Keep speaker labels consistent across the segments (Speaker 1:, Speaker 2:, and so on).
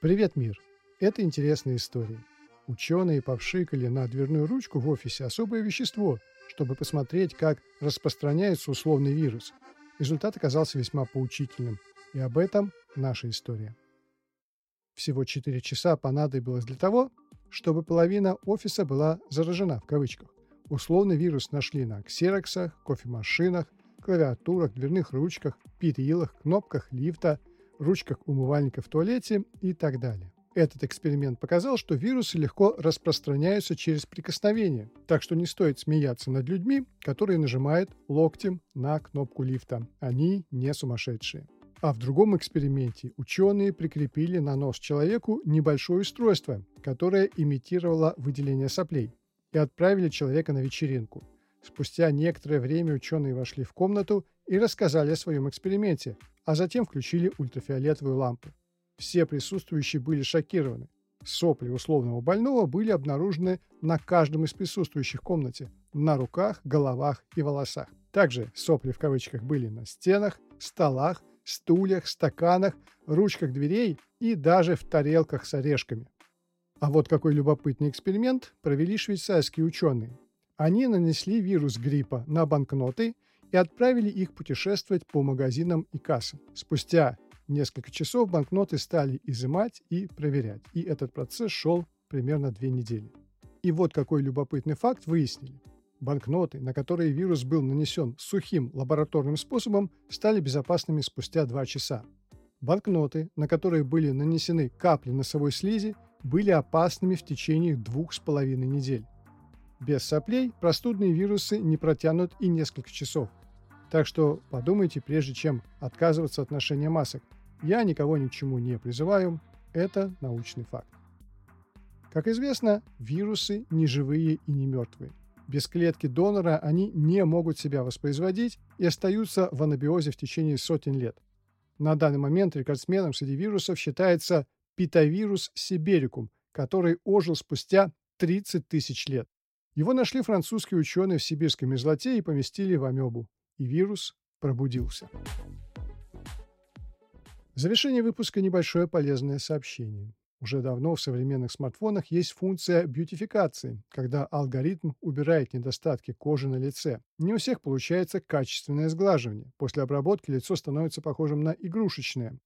Speaker 1: Привет, мир! Это интересная история. Ученые повшикали на дверную ручку в офисе особое вещество, чтобы посмотреть, как распространяется условный вирус. Результат оказался весьма поучительным. И об этом наша история. Всего 4 часа понадобилось для того, чтобы половина офиса была заражена в кавычках. Условный вирус нашли на ксероксах, кофемашинах, клавиатурах, дверных ручках, перилах, кнопках лифта, ручках умывальника в туалете и так далее. Этот эксперимент показал, что вирусы легко распространяются через прикосновение, так что не стоит смеяться над людьми, которые нажимают локтем на кнопку лифта. Они не сумасшедшие. А в другом эксперименте ученые прикрепили на нос человеку небольшое устройство, которое имитировало выделение соплей, и отправили человека на вечеринку. Спустя некоторое время ученые вошли в комнату и рассказали о своем эксперименте, а затем включили ультрафиолетовую лампу. Все присутствующие были шокированы. Сопли условного больного были обнаружены на каждом из присутствующих в комнате, на руках, головах и волосах. Также сопли в кавычках были на стенах, столах, стульях, стаканах, ручках дверей и даже в тарелках с орешками. А вот какой любопытный эксперимент провели швейцарские ученые. Они нанесли вирус гриппа на банкноты и отправили их путешествовать по магазинам и кассам. Спустя несколько часов банкноты стали изымать и проверять, и этот процесс шел примерно две недели. И вот какой любопытный факт выяснили. Банкноты, на которые вирус был нанесен сухим лабораторным способом, стали безопасными спустя два часа. Банкноты, на которые были нанесены капли носовой слизи, были опасными в течение двух с половиной недель. Без соплей простудные вирусы не протянут и несколько часов. Так что подумайте, прежде чем отказываться от ношения масок. Я никого ни к чему не призываю, это научный факт. Как известно, вирусы не живые и не мертвые. Без клетки донора они не могут себя воспроизводить и остаются в анабиозе в течение сотен лет. На данный момент рекордсменом среди вирусов считается питовирус сиберикум, который ожил спустя 30 тысяч лет. Его нашли французские ученые в сибирской мерзлоте и поместили в амебу. И вирус пробудился. В завершение выпуска небольшое полезное сообщение. Уже давно в современных смартфонах есть функция бьютификации, когда алгоритм убирает недостатки кожи на лице. Не у всех получается качественное сглаживание. После обработки лицо становится похожим на игрушечное.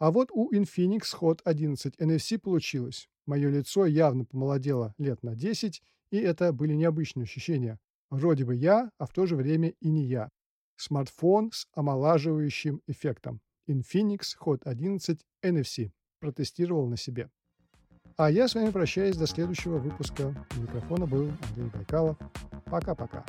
Speaker 1: А вот у Infinix Hot 11 NFC получилось. Мое лицо явно помолодело лет на 10, и это были необычные ощущения. Вроде бы я, а в то же время и не я. Смартфон с омолаживающим эффектом. Infinix Hot 11 NFC. Протестировал на себе. А я с вами прощаюсь до следующего выпуска. У микрофона был Андрей Байкалов. Пока-пока.